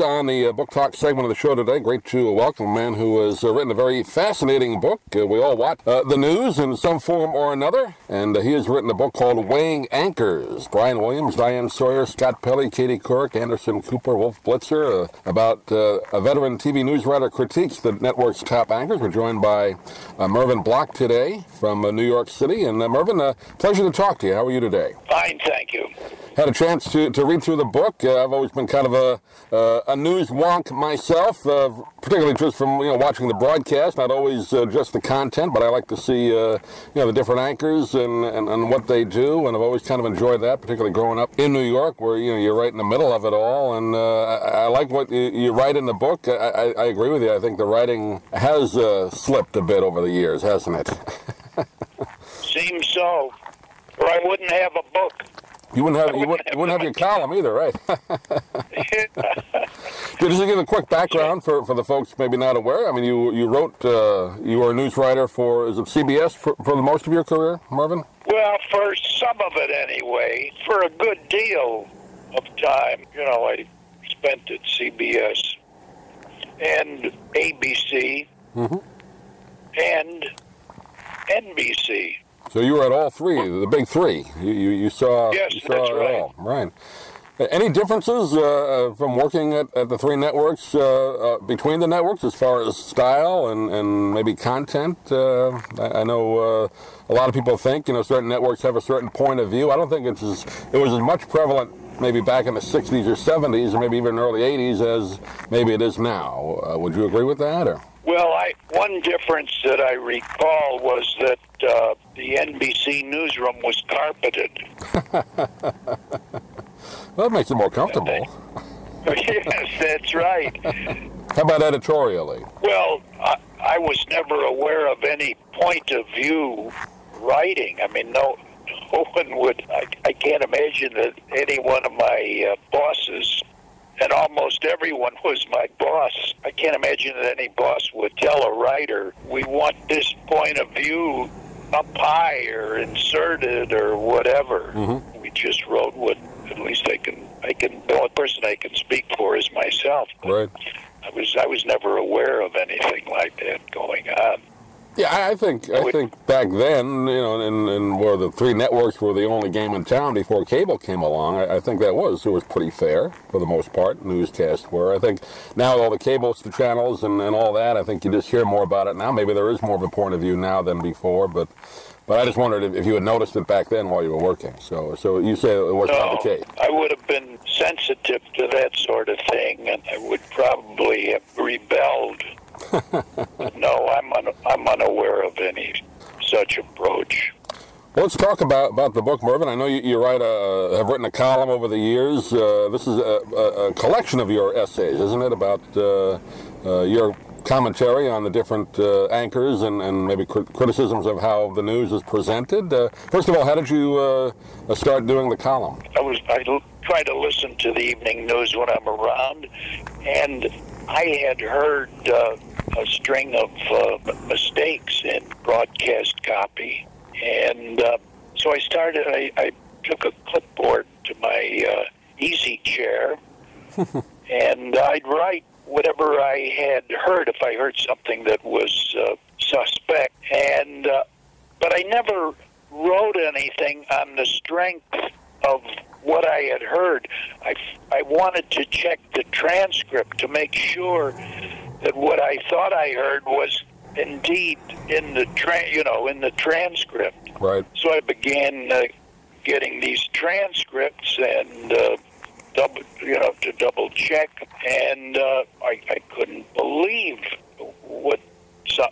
Us on the uh, book talk segment of the show today, great to welcome a man who has uh, written a very fascinating book. Uh, we all watch uh, the news in some form or another, and uh, he has written a book called Weighing Anchors. Brian Williams, Diane Sawyer, Scott Pelley, Katie Couric, Anderson Cooper, Wolf Blitzer, uh, about a veteran TV news writer critiques the network's top anchors. We're joined by Mervin Block today from New York City. And Mervin, pleasure to talk to you. How are you today? Fine, thank you had a chance to, to read through the book. Uh, I've always been kind of a, uh, a news wonk myself, uh, particularly just from you know watching the broadcast. Not always uh, just the content, but I like to see uh, you know the different anchors and, and, and, what they do, and I've always kind of enjoyed that, particularly growing up in New York, where you know you're right in the middle of it all. And uh, I, I, like what you, you, write in the book. I, I, I, agree with you. I think the writing has slipped a bit over the years, hasn't it? Seems so, or I wouldn't have a book. You wouldn't have you wouldn't, you wouldn't have your column either, right? Just to give a quick background for, for the folks maybe not aware. I mean, you you wrote uh, you were a news writer for is it CBS for, for the most of your career, Marvin? Well, for some of it anyway. For a good deal of time, you know, I spent at CBS and ABC mm-hmm. and NBC. So you were at all three, the big three. You you, you saw yes, you saw that's right. all, right? Any differences uh, uh, from working at, at, the three networks uh, uh, between the networks as far as style and, and maybe content? Uh, I, I, know uh, a lot of people think you know certain networks have a certain point of view. I don't think it's as, it was as much prevalent maybe back in the 60s or 70s or maybe even early 80s as maybe it is now. would you agree with that? Or? Well, I, one difference that I recall was that uh, the NBC newsroom was carpeted. well, that makes it more comfortable. yes, that's right. How about editorially? Well, I, I was never aware of any point of view writing. I mean, no, no one would. I, I can't imagine that any one of my uh, bosses and almost everyone was my boss. I can't imagine that any boss would tell a writer, we want this point of view up high or inserted or whatever. Mm-hmm. We just wrote what at least I can I can the only person I can speak for is myself. Right. I was I was never aware of anything like that going on. Yeah, I think I think back then, you know, and, and where the three networks were the only game in town before cable came along, I, I, think that was it was pretty fair for the most part. Newscasts were. I think now with all the cables, the channels, and, and all that, I think you just hear more about it now. Maybe there is more of a point of view now than before, but but I just wondered if, if you had noticed it back then while you were working. So so you say it was no, not the case. I would have been sensitive to that sort of thing, and I would probably have rebelled no, I'm un- I'm unaware of any such approach. Well, let's talk about, about the book, Mervin. I know you, you write a, have written a column over the years. Uh, this is a, a, a, collection of your essays, isn't it, about uh, uh, your commentary on the different uh, anchors and, and maybe criticisms of how the news is presented. Uh, first of all, how did you uh, start doing the column? I was I l- try to listen to the evening news when I'm around, and I had heard uh, a string of uh, mistakes in broadcast copy, and uh, so I started. I, I took a clipboard to my uh, easy chair, and I'd write whatever I had heard if I heard something that was uh, suspect, and uh, but I never wrote anything on the strength of what I had heard. I, I wanted to check the transcript to make sure that what I thought I heard was indeed in the tra- you know in the transcript. Right. So I began uh, getting these transcripts and uh, double you know to double check, and uh, I, I couldn't believe what some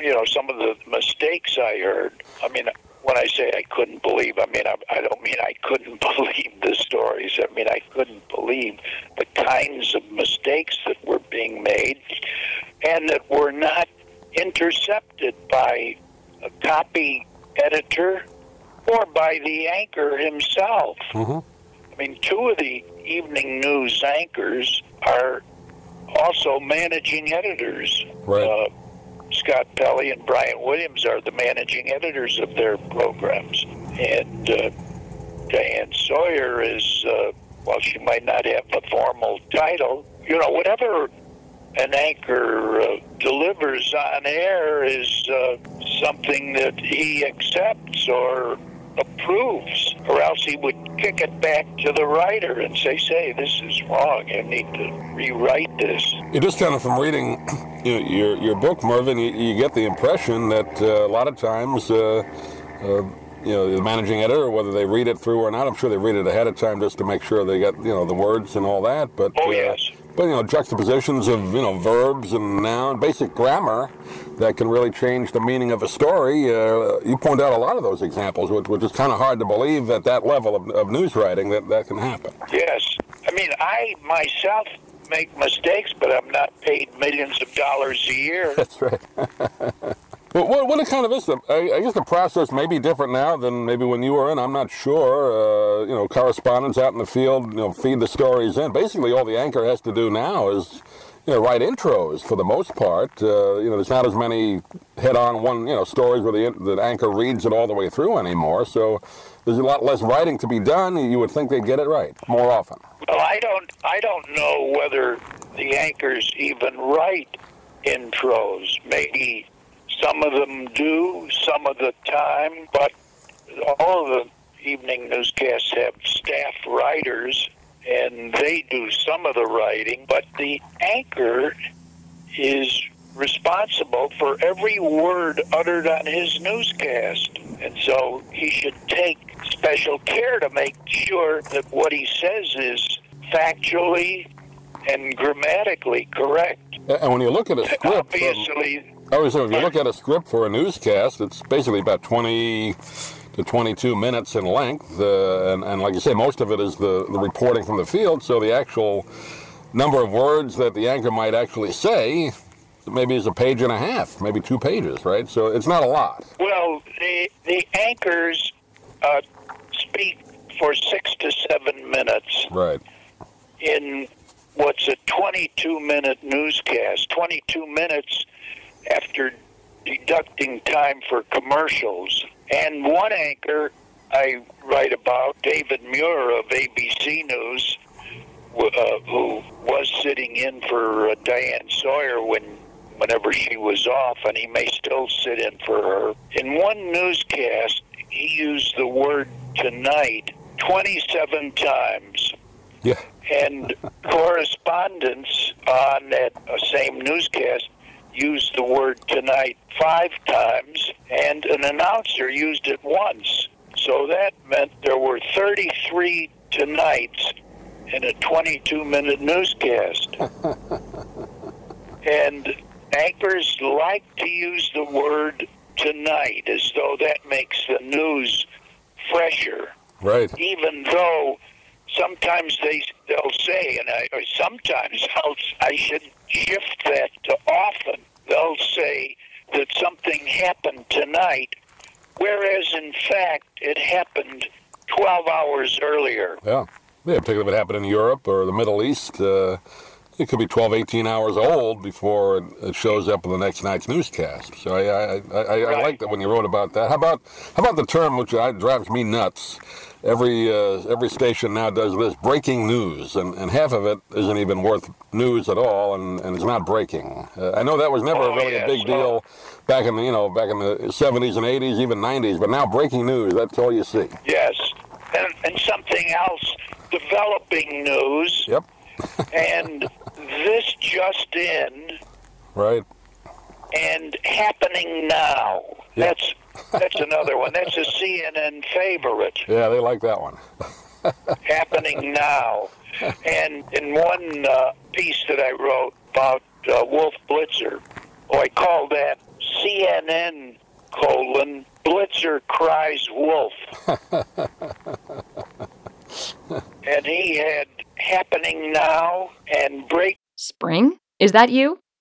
you know some of the mistakes I heard. I mean, when I say I couldn't believe, I mean I, I don't mean I couldn't believe the stories. I mean I couldn't believe the kinds of mistakes that were being made, and that were not intercepted by a copy editor or by the anchor himself. Mm-hmm. I mean, two of the evening news anchors are also managing editors. Right. Uh, Scott Pelley and Brian Williams are the managing editors of their programs, and uh, Diane Sawyer is uh, while she might not have a formal title, you know, whatever an anchor uh, delivers on air is uh, something that he accepts or approves, or else he would kick it back to the writer and say, "Say this is wrong. You need to rewrite this." You just kind of from reading your your book, Mervin, you, you get the impression that uh, a lot of times. Uh, uh, you know, the managing editor, whether they read it through or not, I'm sure they read it ahead of time just to make sure they get, you know, the words and all that. But oh yes, but you know, juxtapositions of you know verbs and noun, basic grammar that can really change the meaning of a story. Uh, you point out a lot of those examples, which, which is kind of hard to believe at that level of, of news writing that that can happen. Yes, I mean, I myself make mistakes, but I'm not paid millions of dollars a year. That's right. Well, what, what kind of is the? I, I, guess the process may be different now than maybe when you were in. I'm not sure. Uh, you know, correspondents out in the field, you know, feed the stories in. Basically, all the anchor has to do now is, you know, write intros for the most part. Uh, you know, there's not as many head-on one, you know, stories where the the anchor reads it all the way through anymore. So there's a lot less writing to be done. You would think they'd get it right more often. Well, I don't. I don't know whether the anchors even write intros. Maybe some of them do some of the time, but all of the evening newscasts have staff writers, and they do some of the writing, but the anchor is responsible for every word uttered on his newscast. And so he should take special care to make sure that what he says is factually and grammatically correct. And when you look at a script, obviously, Oh, so if you look at a script for a newscast, it's basically about 20 to 22 minutes in length. Uh, and, and, like you say, most of it is the, the reporting from the field. So the actual number of words that the anchor might actually say maybe is a page and a half, maybe two pages, right? So it's not a lot. Well, the, the anchors uh, speak for six to seven minutes. Right. In what's a 22 minute newscast. 22 minutes after deducting time for commercials. And one anchor I write about, David Muir of ABC News, uh, who was sitting in for uh, Diane Sawyer when whenever she was off, and he may still sit in for her. In one newscast, he used the word tonight 27 times. Yeah. and correspondents on that uh, same newscast used the word tonight five times, and an announcer used it once. So that meant there were 33 tonights in a 22 minute newscast. and anchors like to use the word tonight as though that makes the news fresher. Right. Even though sometimes they they'll say, and I sometimes I'll, I should shift that to often they'll say that something happened tonight, whereas in fact it happened 12 hours earlier. Yeah. Yeah, particularly if it happened in Europe or the Middle East. Uh, it could be 12, 18 hours old before it shows up in the next night's newscast. So I, I, I, I, right. I like that when you wrote about that. How about how about the term which drives me nuts? Every uh, every station now does this breaking news, and, and half of it isn't even worth news at all, and, and it's not breaking. Uh, I know that was never oh, really yes. a big deal back in the you know back in the 70s and 80s, even 90s, but now breaking news that's all you see. Yes, and, and something else, developing news. Yep. and this just in. Right. And happening now. Yep. That's that's another one. That's a CNN favorite. Yeah, they like that one. happening now. And in one uh, piece that I wrote about uh, Wolf Blitzer, oh, I called that CNN colon Blitzer cries wolf. and he had happening now and break. Spring? Is that you?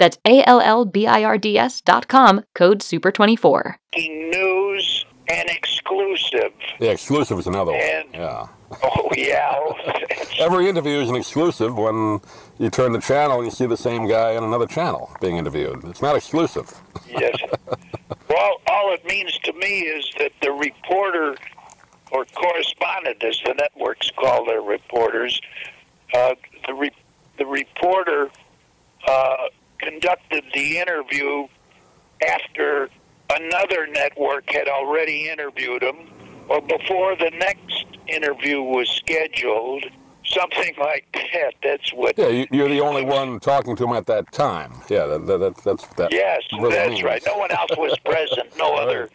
That's A L L B I R D S dot com, code SUPER24. News and exclusive. Yeah, exclusive is another one. And- Yeah. Oh, yeah. Every interview is an exclusive when you turn the channel and you see the same guy on another channel being interviewed. It's not exclusive. yes. Well, all it means to me is that the reporter or correspondent, as the networks call their reporters, uh, the re- the reporter uh, conducted the interview after another network had already interviewed him, or before the next interview was scheduled. Something like that. That's what. Yeah, you, you're the only one talking to him at that time. Yeah, that, that, that, that's that. Yes, really that's means. right. No one else was present. No other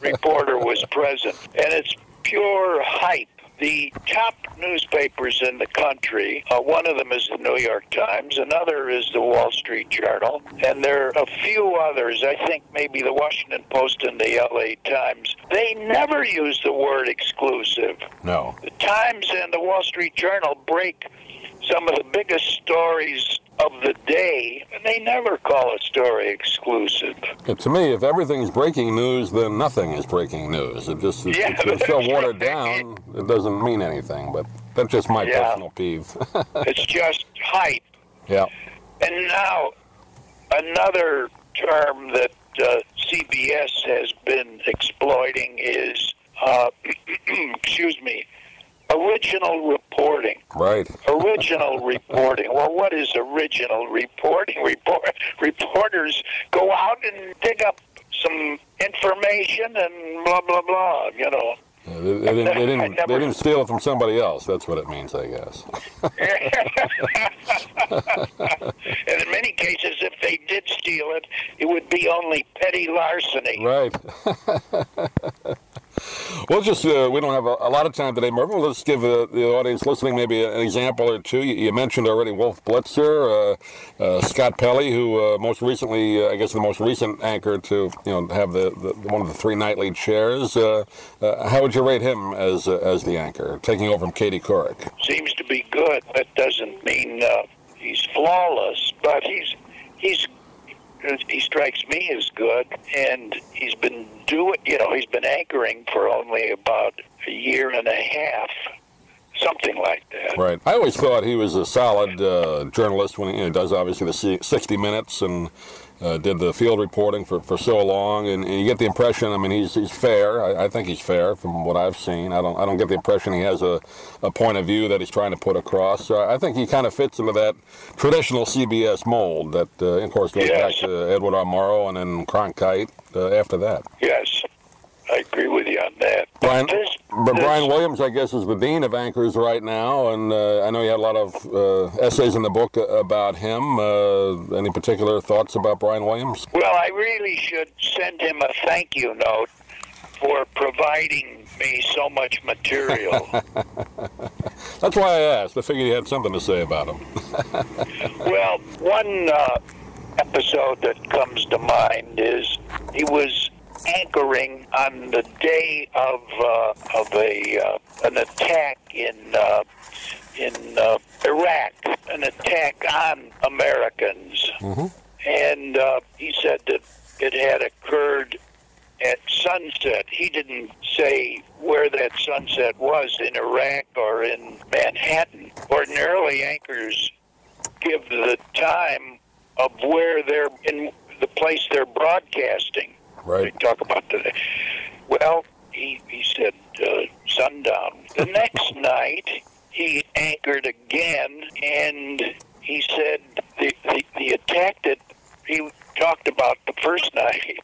reporter was present. And it's pure hype. The top newspapers in the country, uh, one of them is the New York Times, another is the Wall Street Journal, and there are a few others. I think maybe the Washington Post and the LA Times. They never use the word exclusive. No. The Times and the Wall Street Journal break some of the biggest stories of the day, and they never call a story exclusive. To me, if everything's breaking news, then nothing is breaking news. It just it's, Yeah, it's so watered down, it doesn't mean anything. But that's just my Yeah. personal peeve. It's just hype. yeah. And now, another term that uh, CBS has been exploiting is, uh, excuse me, original reporting. Right. Original reporting. Well, what is original reporting? Report, reporters go out and dig up some information and blah blah blah. You know. Yeah, they, they didn't, they, didn't, never- they didn't steal it from somebody else. That's what it means, I guess. and in many cases, if they did steal it, it would be only petty larceny. Right. We'll just, uh, we don't have a, a lot of time today, Mervin. Let's give uh, the audience listening maybe an example or two. You, you mentioned already Wolf Blitzer, uh, uh, Scott Pelley, who uh, most recently, uh, I guess the most recent anchor to, you know, have the, the one of the three nightly chairs. How would you rate him as as the anchor, taking over from Katie Couric? Seems to be good. That doesn't mean he's flawless, but he's he's he strikes me as good, and he's been doing. You know, he's been anchoring for only about a year and a half, something like that. Right. I always thought he was a solid uh, journalist when he you know, does obviously the si- 60 Minutes and uh, did the field reporting for, for so long, and, and you get the impression. I mean, he's he's fair. I, I think he's fair from what I've seen. I don't I don't get the impression he has a, a point of view that he's trying to put across. So I think he kind of fits into that traditional CBS mold that, uh, of course, goes Yes. back to Edward R. Murrow and then Cronkite uh, after that. Yes, I agree with you on that. Brian, This, but this- Brian Williams, I guess, is the dean of anchors right now, and uh, I know you had a lot of uh, essays in the book about him. Uh, any particular thoughts about Brian Williams? Well, I really should send him a thank you note for providing me so much material. That's why I asked. I figured you had something to say about him. well, one uh, episode that comes to mind is he was anchoring on the day of uh, of a uh, an attack in uh, in uh, Iraq, an attack on Americans, and uh, he said that it had occurred at sunset. He didn't say where that sunset was in Iraq or in Manhattan. Ordinarily, anchors give the time of where they're in the place they're broadcasting. They Right. talk about the. Well, he he said uh, sundown. The next night, he anchored again, and he said the, the the attack that he talked about the first night.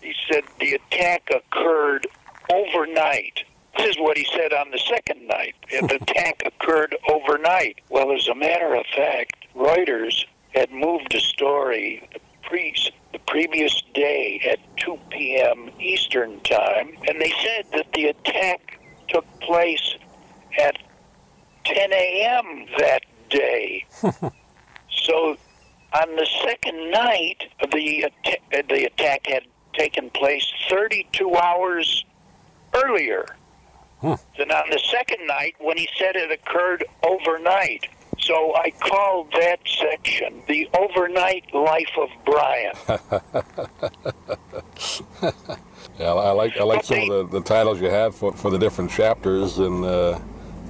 He said the attack occurred overnight. This is what he said on the second night. The attack occurred overnight. Well, as a matter of fact, Reuters had moved a story the, pre- the previous day at 2 p.m. Eastern Time, and they said that the attack took place at 10 a.m. that day. so on the second night, the, att- the attack had taken place 32 hours earlier than on the second night when he said it occurred overnight. So I called that section the overnight life of Brian. Yeah, I like I like But some they- of the, the titles you have for, for the different chapters, and uh,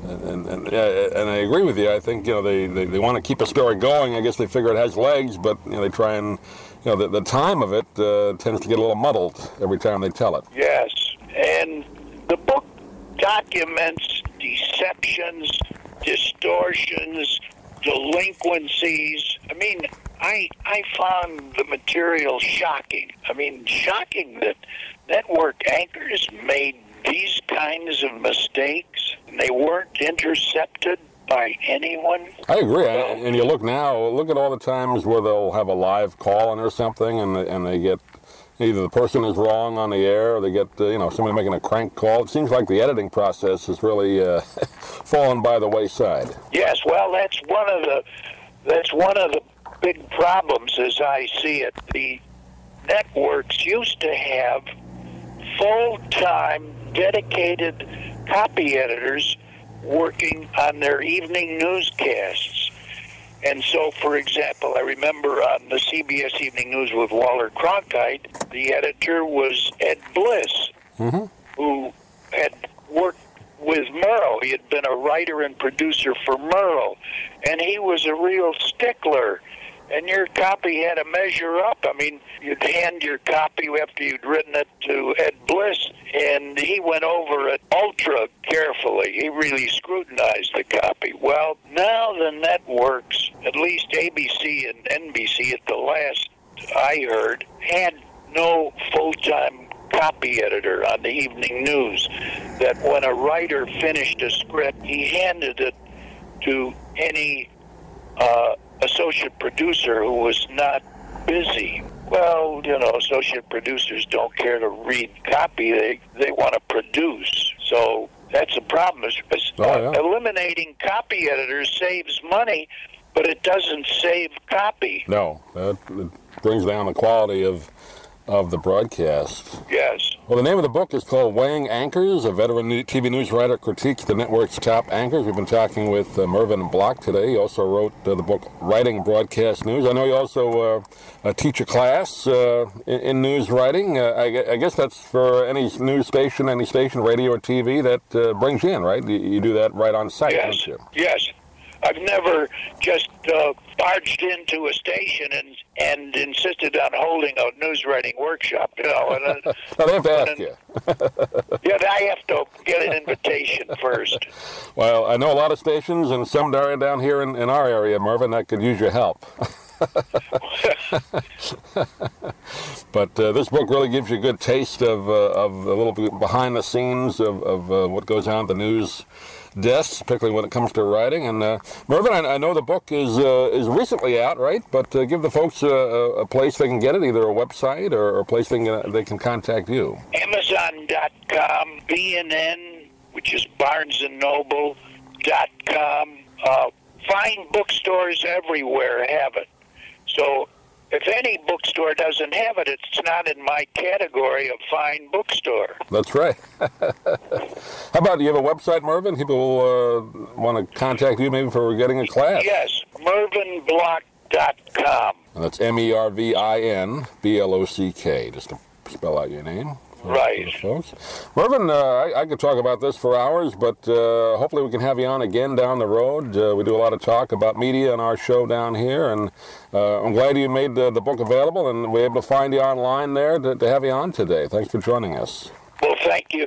and and, yeah, and I agree with you. I think you know they, they, they want to keep a story going. I guess they figure it has legs, but you know they try and you know the, the time of it uh, tends to get a little muddled every time they tell it. Yes, and the book documents deceptions, distortions, delinquencies. I mean, I I found the material shocking. I mean, shocking that network anchors made these kinds of mistakes and they weren't intercepted by anyone. I agree. And you look now, look at all the times where they'll have a live call in or something, and and they get either the person is wrong on the air, or they get uh, you know somebody making a crank call. It seems like the editing process has really uh, fallen by the wayside. Yes, well, that's one of the that's one of the big problems as I see it. The networks used to have full-time dedicated copy editors working on their evening newscasts. And so, for example, I remember on the CBS Evening News with Walter Cronkite, the editor was Ed Bliss, mm-hmm. who had worked with Murrow. He had been a writer and producer for Murrow, and he was a real stickler. And your copy had to measure up. I mean, you'd hand your copy after you'd written it to Ed Bliss, and he went over it ultra carefully. He really scrutinized the copy. Well, now the networks, at least ABC and NBC at the last I heard, had no full-time copy editor on the evening news. That when a writer finished a script, he handed it to any uh, associate producer who was not busy. Well, you know, associate producers don't care to read copy; they they want to produce. So that's a problem. Oh, yeah. Eliminating copy editors saves money, but it doesn't save copy. No, that it brings down the quality of of the broadcast. Yes. Well, the name of the book is called Weighing Anchors. A veteran TV news writer critiques the network's top anchors. We've been talking with uh, Mervin Block today. He also wrote uh, the book Writing Broadcast News. I know you also uh, uh, teach a class uh, in, in news writing. Uh, I, I guess that's for any news station, any station, radio or TV that uh, brings you in, right? You, you do that right on site, Yes. don't you? Yes. I've never just uh, barged into a station and and insisted on holding a news writing workshop. You know, and, uh, they have to ask you. yeah, I have to get an invitation first. Well, I know a lot of stations and some down down here in, in our area, Mervin, that could use your help. but uh, this book really gives you a good taste of, uh, of a little bit behind the scenes of, of uh, what goes on at the news desks, particularly when it comes to writing. And uh, Mervin, I, I know the book is uh, is recently out, right? But uh, give the folks a, a place they can get it, either a website or, a place they can, they can contact you. Amazon.com, BNN, which is Barnes and BarnesandNoble.com. Uh, fine bookstores everywhere have it. So if any bookstore doesn't have it, it's not in my category of fine bookstore. That's right. How about do you have a website, Mervin? People will uh, want to contact you maybe for getting a class. Yes, mervinblock.com. And that's M E R V I N B L O C K, just to spell out your name. Right. for the folks. Mervin, uh, I, I could talk about this for hours, but uh, hopefully we can have you on again down the road. Uh, we do a lot of talk about media on our show down here, and uh, I'm glad you made the, the book available and we're able to find you online there to, to have you on today. Thanks for joining us. Well, thank you.